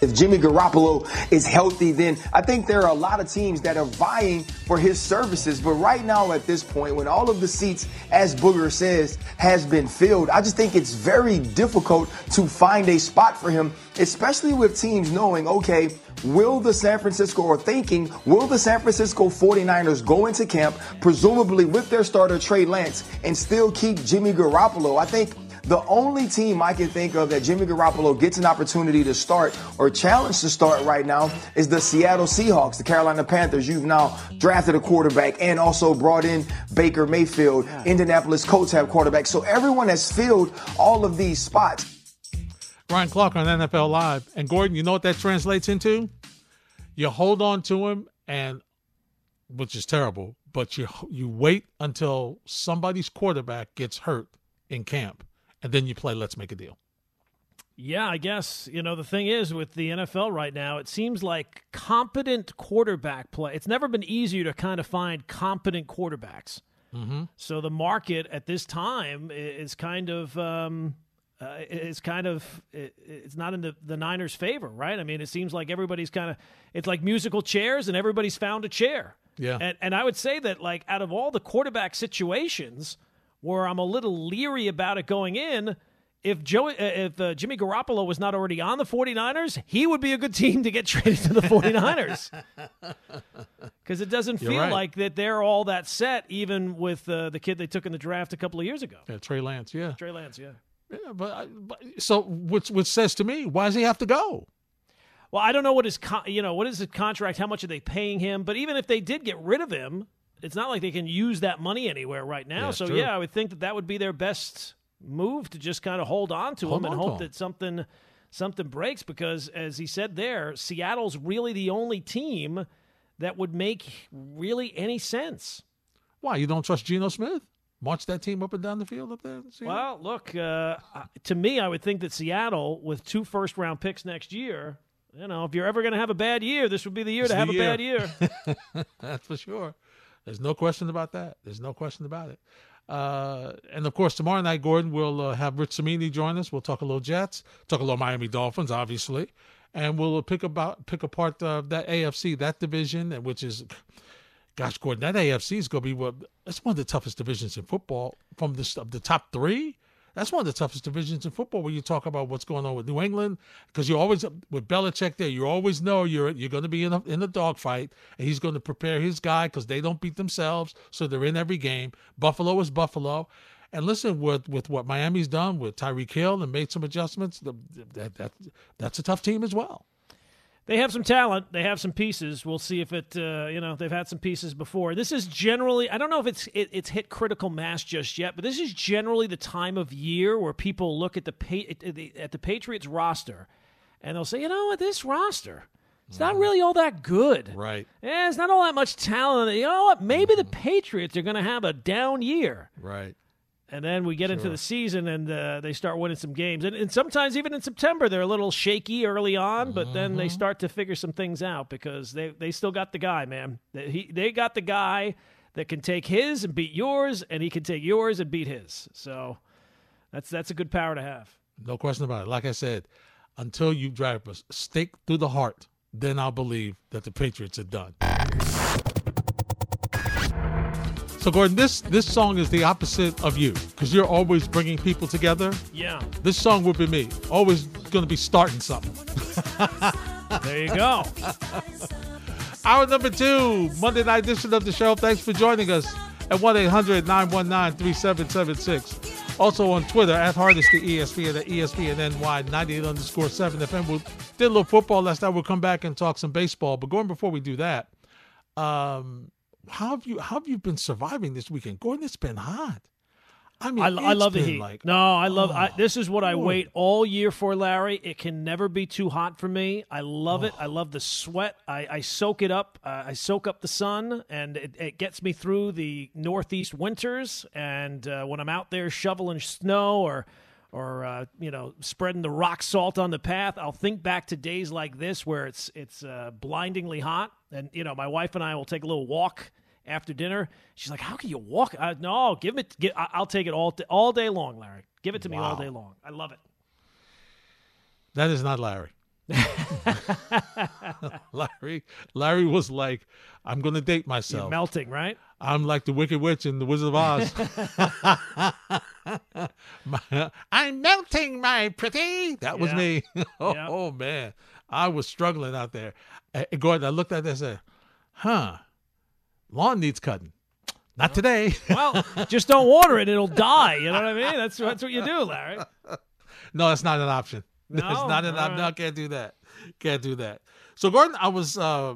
S5: If Jimmy Garoppolo is healthy, then I think there are a lot of teams that are vying for his services. But right now, at this point, when all of the seats, as Booger says, has been filled, I just think it's very difficult to find a spot for him, especially with teams knowing, okay, will the San Francisco or thinking, will the San Francisco 49ers go into camp, presumably with their starter Trey Lance, and still keep Jimmy Garoppolo? I think the only team I can think of that Jimmy Garoppolo gets an opportunity to start or challenge to start right now is the Seattle Seahawks, the Carolina Panthers. You've now drafted a quarterback and also brought in Baker Mayfield. Indianapolis Colts have quarterbacks. So everyone has filled all of these spots.
S2: Ryan Clark on NFL Live. And Gordon, you know what that translates into? You hold on to him, and which is terrible, but you you wait until somebody's quarterback gets hurt in camp, and then you play. Let's make a deal.
S3: Yeah, I guess, you know, the thing is with the NFL right now, it seems like competent quarterback play. It's never been easier to kind of find competent quarterbacks. Mm-hmm. So the market at this time is kind of um, uh, is kind of it, it's not in the, the Niners' favor, right? I mean, it seems like everybody's kind of it's like musical chairs, and everybody's found a chair.
S2: Yeah.
S3: And and I would say that like out of all the quarterback situations where I'm a little leery about it going in, if Joe, uh, if uh, Jimmy Garoppolo was not already on the 49ers, he would be a good team to get traded to the 49ers. Because it doesn't
S2: You're
S3: feel
S2: right.
S3: like that they're all that set, even with uh, the kid they took in the draft a couple of years ago.
S2: Yeah, Trey Lance. Yeah.
S3: Trey Lance, yeah.
S2: yeah but, but so which which says to me, why does he have to go?
S3: Well, I don't know what his con- you know what is his contract, how much are they paying him? But even if they did get rid of him, it's not like they can use that money anywhere right now.
S2: Yeah,
S3: so
S2: true.
S3: yeah, I would think that that would be their best move to just kind of hold on to
S2: Hold
S3: him and
S2: on to
S3: hope that something something breaks because as he said there, Seattle's really the only team that would make really any sense.
S2: Why you don't trust Geno Smith? March that team up and down the field up there.
S3: Well, look, uh, to me, I would think that Seattle, with two first round picks next year, you know, if you're ever going to have a bad year, this would be the year
S2: It's
S3: to have a bad year.
S2: That's for sure. There's no question about that. There's no question about it. Uh, and of course, tomorrow night, Gordon will uh, have Rich Cimini join us. We'll talk a little Jets, talk a little Miami Dolphins, obviously, and we'll pick about pick apart uh, that AFC, that division, which is, gosh, Gordon, that AFC is going to be what that's one of the toughest divisions in football. From the the top three, that's one of the toughest divisions in football. When you talk about what's going on with New England, because you always with Belichick there, you always know you're you're going to be in a in a dogfight, and he's going to prepare his guy because they don't beat themselves, so they're in every game. Buffalo is Buffalo. And listen, with with what Miami's done with Tyreek Hill and made some adjustments, that, that that's a tough team as well.
S3: They have some talent. They have some pieces. We'll see if it. Uh, you know, they've had some pieces before. This is generally. I don't know if it's it, it's hit critical mass just yet, but this is generally the time of year where people look at the at the, at the Patriots roster, and they'll say, you know what, this roster, it's not really all that good.
S2: Right,
S3: Yeah, it's not all that much talent. You know what? Maybe the Patriots are going to have a down year.
S2: right.
S3: And then we get into the season and uh, they start winning some games. And, and sometimes even in September, they're a little shaky early on, but then
S2: Mm-hmm.
S3: they start to figure some things out because they, they still got the guy, man. They, he, they got the guy that can take his and beat yours, and he can take yours and beat his. So that's, that's a good power to have.
S2: No question about it. Like I said, until you drive a stake through the heart, then I'll believe that the Patriots are done. So, Gordon, this this song is the opposite of you because you're always bringing people together.
S3: Yeah.
S2: This song would be me, always going to be starting something.
S3: There you go.
S2: Hour number two, Monday night edition of the show. Thanks for joining us at 1 800 919 3776. Also on Twitter at Hardesty ESPN at ESPN NY 98 underscore 7 FM. We did a little football last night. We'll come back and talk some baseball. But Gordon, before we do that, um, how have you how have you been surviving this weekend? Gordon, it's been hot. I mean,
S3: I, I love the heat.
S2: Like,
S3: no, I love. I,
S2: Oh,
S3: this is what I wait all year for, Larry. It can never be too hot for me. I love it.
S2: Oh.
S3: I love the sweat. I, I soak it up. Uh, I soak up the sun, and it, it gets me through the northeast winters. And uh, when I'm out there shoveling snow or or uh, you know spreading the rock salt on the path, I'll think back to days like this where it's it's uh, blindingly hot. And you know, my wife and I will take a little walk after dinner. She's like, "How can you walk?" I, no, give it. Give, I'll take it all all day long, Larry. Give it to me all day long. I love it.
S2: That is not Larry. Larry Larry was like, I'm gonna date
S3: You're
S2: myself.
S3: melting, right?
S2: I'm like the Wicked Witch in the Wizard of Oz. My- I'm melting, my pretty. That was
S3: Yeah.
S2: me. oh,
S3: Yeah.
S2: oh, man, I was struggling out there. Uh, Gordon, I looked at this and said, "Huh, lawn needs cutting. Not today."
S3: Well, just don't water it; it'll die. You know what I mean? That's that's what you do, Larry.
S2: no, that's not an option.
S3: No?
S2: That's not an
S3: All
S2: option. No,
S3: right.
S2: can't do that. Can't do that. So, Gordon, I was uh,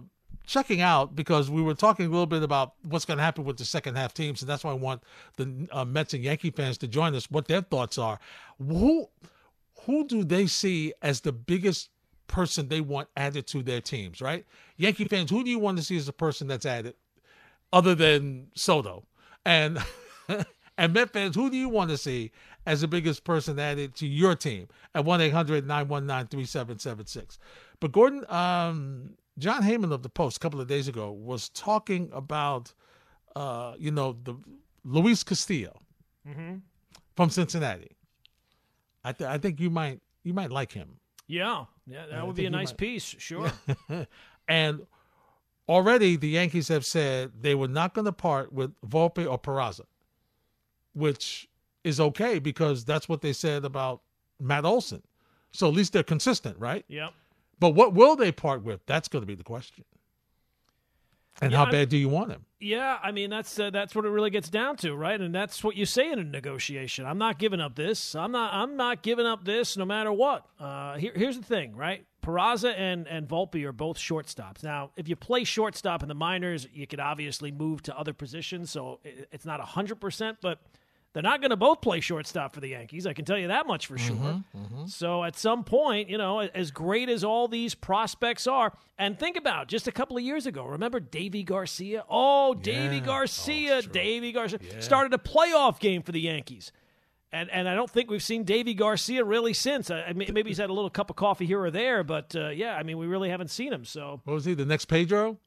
S2: checking out because we were talking a little bit about what's going to happen with the second half teams, and that's why I want the uh, Mets and Yankee fans to join us. What their thoughts are. Who who do they see as the biggest person they want added to their teams? Right, Yankee fans. Who do you want to see as the person that's added, other than Soto? And and Met fans, who do you want to see as the biggest person added to your team at 1 800 919 3776? But Gordon, um, Jon Heyman of the Post a couple of days ago was talking about, uh, you know, the Luis Castillo from Cincinnati. I, th- I think you might you might like him.
S3: Yeah, yeah, that
S2: I
S3: would be a nice
S2: might-
S3: piece. Sure.
S2: And already the Yankees have said they were not going to part with Volpe or Peraza, which is okay because that's what they said about Matt Olson. So at least they're consistent, right?
S3: yep.
S2: But what will they part with? That's going to be the question. And
S3: Yeah,
S2: how
S3: I-
S2: bad do you want him?
S3: Yeah, I mean that's uh, that's what it really gets down to, right? And that's what you say in a negotiation. I'm not giving up this. I'm not. I'm not giving up this, no matter what. Uh, here, here's the thing, right? Peraza and and Volpe are both shortstops. Now, if you play shortstop in the minors, you could obviously move to other positions, so it, it's not hundred percent, but. They're not going to both play shortstop for the Yankees. I can tell you that much for sure. So at some point, you know, as great as all these prospects are, and think about just a couple of years ago, remember Deivi Garcia? Oh, Deivi
S2: Yeah.
S3: Garcia, Deivi Garcia started a playoff game for the Yankees. And, and I don't think we've seen Deivi Garcia really since. I, I mean, maybe he's had a little cup of coffee here or there, but uh, yeah, I mean, we really haven't seen him. So
S2: What was he? The next Pedro?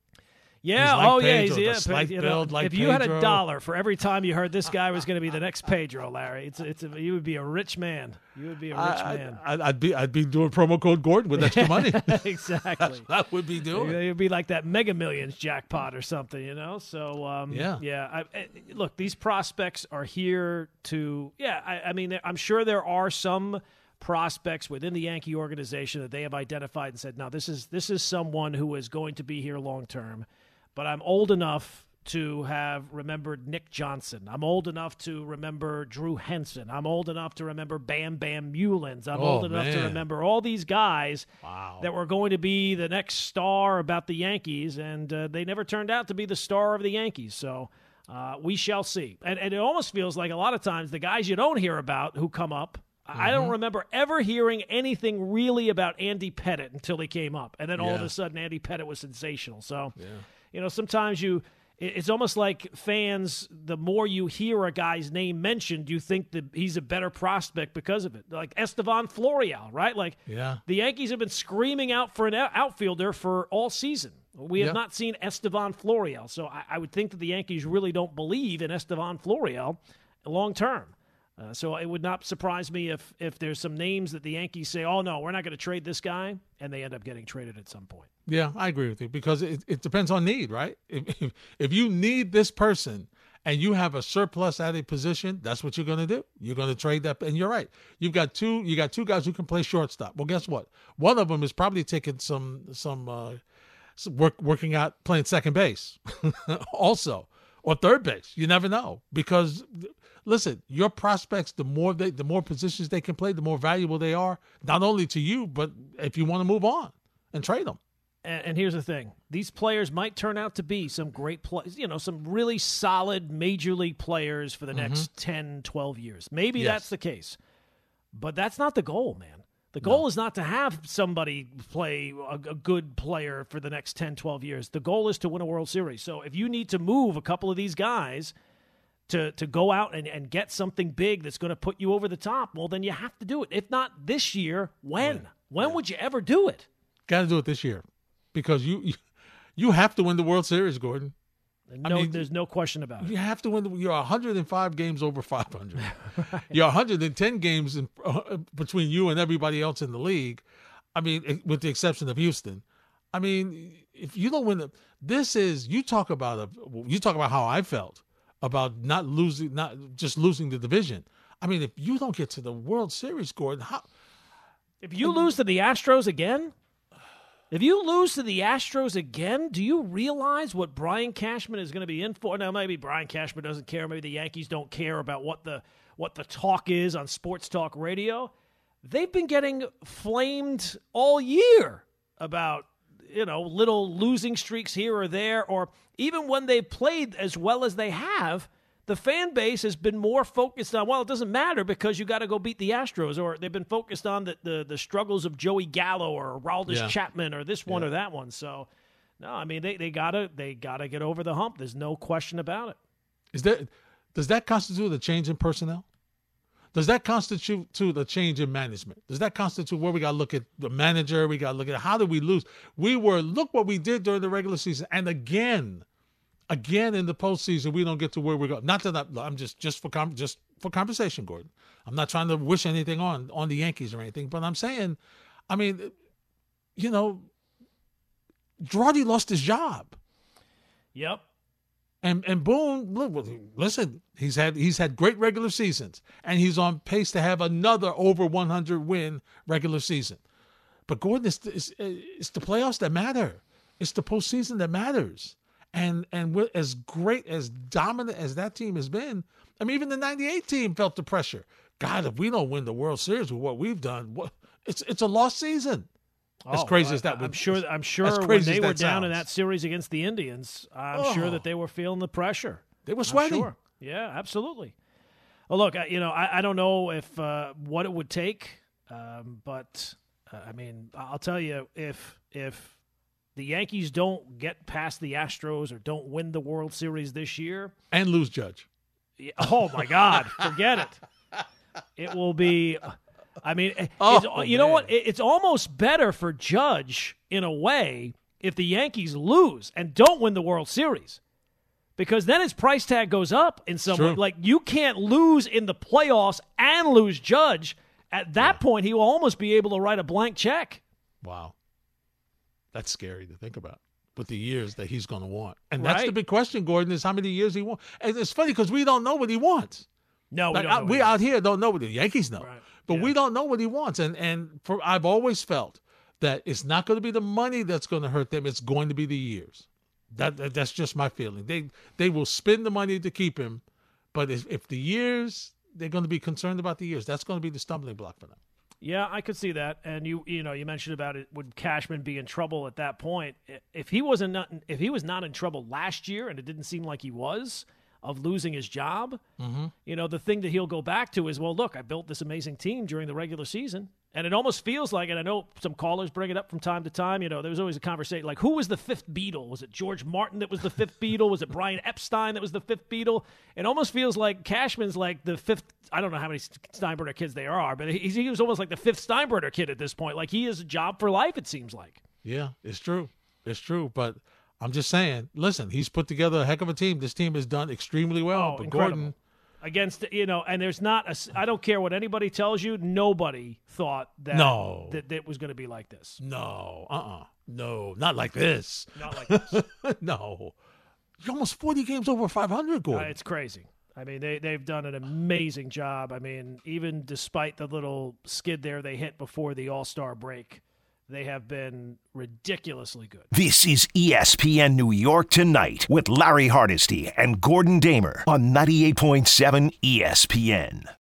S3: Yeah,
S2: like
S3: oh yeah, he's yeah.
S2: slight
S3: you know,
S2: build like
S3: if you had a dollar for every time you heard this guy was going to be the next Pedro, Larry, it's it's a, you would be a rich man. You would be a rich
S2: I,
S3: man.
S2: I, I'd be I'd be doing promo code Gordon with extra money.
S3: exactly.
S2: that would be doing.
S3: It would be like that Mega Millions jackpot or something, you know. So um,
S2: Yeah.
S3: yeah. I, I, look, these prospects are here to. Yeah, I, I mean, I'm sure there are some prospects within the Yankee organization that they have identified and said, "Now this is this is someone who is going to be here long term." But I'm old enough to have remembered Nick Johnson. I'm old enough to remember Drew Henson. I'm old enough to remember Bam Bam Meulens. I'm
S2: Oh,
S3: old enough to remember all these guys
S2: Wow.
S3: that were going to be the next star about the Yankees, and uh, they never turned out to be the star of the Yankees. So uh, we shall see. And, and it almost feels like a lot of times the guys you don't hear about who come up. I don't
S2: Mm-hmm.
S3: remember ever hearing anything really about Andy Pettitte until he came up, and then all of a sudden Andy Pettitte was sensational. So, you know, sometimes you it's almost like fans. The more you hear a guy's name mentioned, you think that he's a better prospect because of it. Like Estevan Florial, right? Like
S2: Yeah.
S3: the Yankees have been screaming out for an outfielder for all season. We have
S2: Yeah.
S3: not seen Estevan Florial, so I, I would think that the Yankees really don't believe in Estevan Florial long term. Uh, so it would not surprise me if if there's some names that the Yankees say, "Oh no, we're not going to trade this guy," and they end up getting traded at some point.
S2: Yeah, I agree with you because it, it depends on need, right? If, if if you need this person and you have a surplus at a position, that's what you're going to do. You're going to trade that, and you're right. You've got two. You got two guys who can play shortstop. Well, guess what? One of them is probably taking some some uh, work working out playing second base, also or third base. You never know because listen, your prospects the more they the more positions they can play, the more valuable they are, not only to you, but if you want to move on and trade them.
S3: And, and here's the thing: these players might turn out to be some great players. You know, some really solid major league players for the next 10, 12 years. Maybe
S2: Mm-hmm. Yes.
S3: that's the case, but that's not the goal, man. The goal is not to have somebody play a, a good player for the next 10, 12 years. The goal is to win a World Series. So if you need to move a couple of these guys to, to go out and, and get something big that's going to put you over the top, well, then you have to do it. If not this year, when? When would you ever do it?
S2: Got to do it this year because you you have to win the World Series, Gordon.
S3: No,
S2: mean-
S3: there's no question about it.
S2: You have to win. The, you're 105 games over 500. You're 110 games in, uh, between you and everybody else in the league. I mean, eh, with the exception of Houston. I mean, if you don't win the, this is you talk about a you talk about how I felt about not losing, not just losing the division. I mean, if you don't get to the World Series, Gordon, how
S3: If you lose to the Astros again, if you lose to the Astros again, do you realize what Brian Cashman is going to be in for? Now, maybe Brian Cashman doesn't care. Maybe the Yankees don't care about what the what the talk is on sports talk radio. They've been getting flamed all year about you know little losing streaks here or there, or even when they've played as well as they have. The fan base has been more focused on, well, it doesn't matter because you got to go beat the Astros, or they've been focused on the, the, the struggles of Joey Gallo or Aroldis
S2: Yeah.
S3: Chapman or this one or that one. So, no, I mean they, they gotta they gotta get over the hump. There's no question about it.
S2: Is that does that constitute a change in personnel? Does that constitute to the change in management? Does that constitute where we got to look at the manager? We got to look at how did we lose? We were look what we did during the regular season, and again, again in the postseason, we don't get to where we're going. Not that I'm, I'm just just for com- just for conversation, Gordon. I'm not trying to wish anything on on the Yankees or anything, but I'm saying, I mean, you know, Girardi lost his job.
S3: Yep.
S2: And and Boone, look, listen, he's had he's had great regular seasons, and he's on pace to have another over 100 win regular season. But Gordon, it's, it's, it's the playoffs that matter. It's the postseason that matters. And and as great as dominant as that team has been, I mean, even the '98 team felt the pressure. God, if we don't win the World Series with what we've done, what, it's it's a lost season. As
S3: oh,
S2: crazy
S3: well,
S2: as that would, I'm
S3: sure. I'm sure when they were down in that series against the Indians, I'm oh. sure that they were feeling the pressure.
S2: They were sweating.
S3: Sure. Yeah, absolutely. Well, look, you know, I, I don't know if uh, what it would take, um, but uh, I mean, I'll tell you, if if the Yankees don't get past the Astros or don't win the World Series this year
S2: and lose Judge,
S3: oh my God, forget it. It will be I mean, oh, you man. know what? It's almost better for Judge in a way if the Yankees lose and don't win the World Series. Because then his price tag goes up in some way. Like you can't lose in the playoffs and lose Judge. At that yeah. point, he will almost be able to write a blank check.
S2: Wow. That's scary to think about with the years that he's going to want. And that's right. the big question, Gordon, is how many years he wants. And it's funny because we don't know what he wants.
S3: No,
S2: like,
S3: we,
S2: I, we out here don't know what the Yankees know. Right. But yeah. we don't know what he wants. And and for I've always felt that it's not going to be the money that's going to hurt them. It's going to be the years. That, that that's just my feeling. They they will spend the money to keep him, but if, if the years they're going to be concerned about the years, that's going to be the stumbling block for them.
S3: Yeah, I could see that. And you you know you mentioned about it. Would Cashman be in trouble at that point? If he wasn't not, if he was not in trouble last year, and it didn't seem like he was, of losing his job, mm-hmm. you know, the thing that he'll go back to is, well, look, I built this amazing team during the regular season. And it almost feels like, and I know some callers bring it up from time to time, you know, there was always a conversation like, who was the fifth Beatle? Was it George Martin that was the fifth Beatle? Was it Brian Epstein that was the fifth Beatle? It almost feels like Cashman's like the fifth, I don't know how many Steinbrenner kids there are, but he was almost like the fifth Steinbrenner kid at this point. Like he is a job for life, it seems like.
S2: Yeah, it's true. It's true. But I'm just saying, listen, he's put together a heck of a team. This team has done extremely well.
S3: Oh, but incredible. Gordon against you know, and there's not a. I don't care what anybody tells you. Nobody thought that
S2: no
S3: that, that was going to be like this.
S2: No, uh, uh-uh. uh no, not like this.
S3: Not like this.
S2: no, you're almost 40 games over 500. Gordon,
S3: uh, it's crazy. I mean, they they've done an amazing job. I mean, even despite the little skid there they hit before the All Star break they have been ridiculously good.
S1: This is ESPN New York Tonight with Larry Hardesty and Gordon Damer on 98.7 ESPN.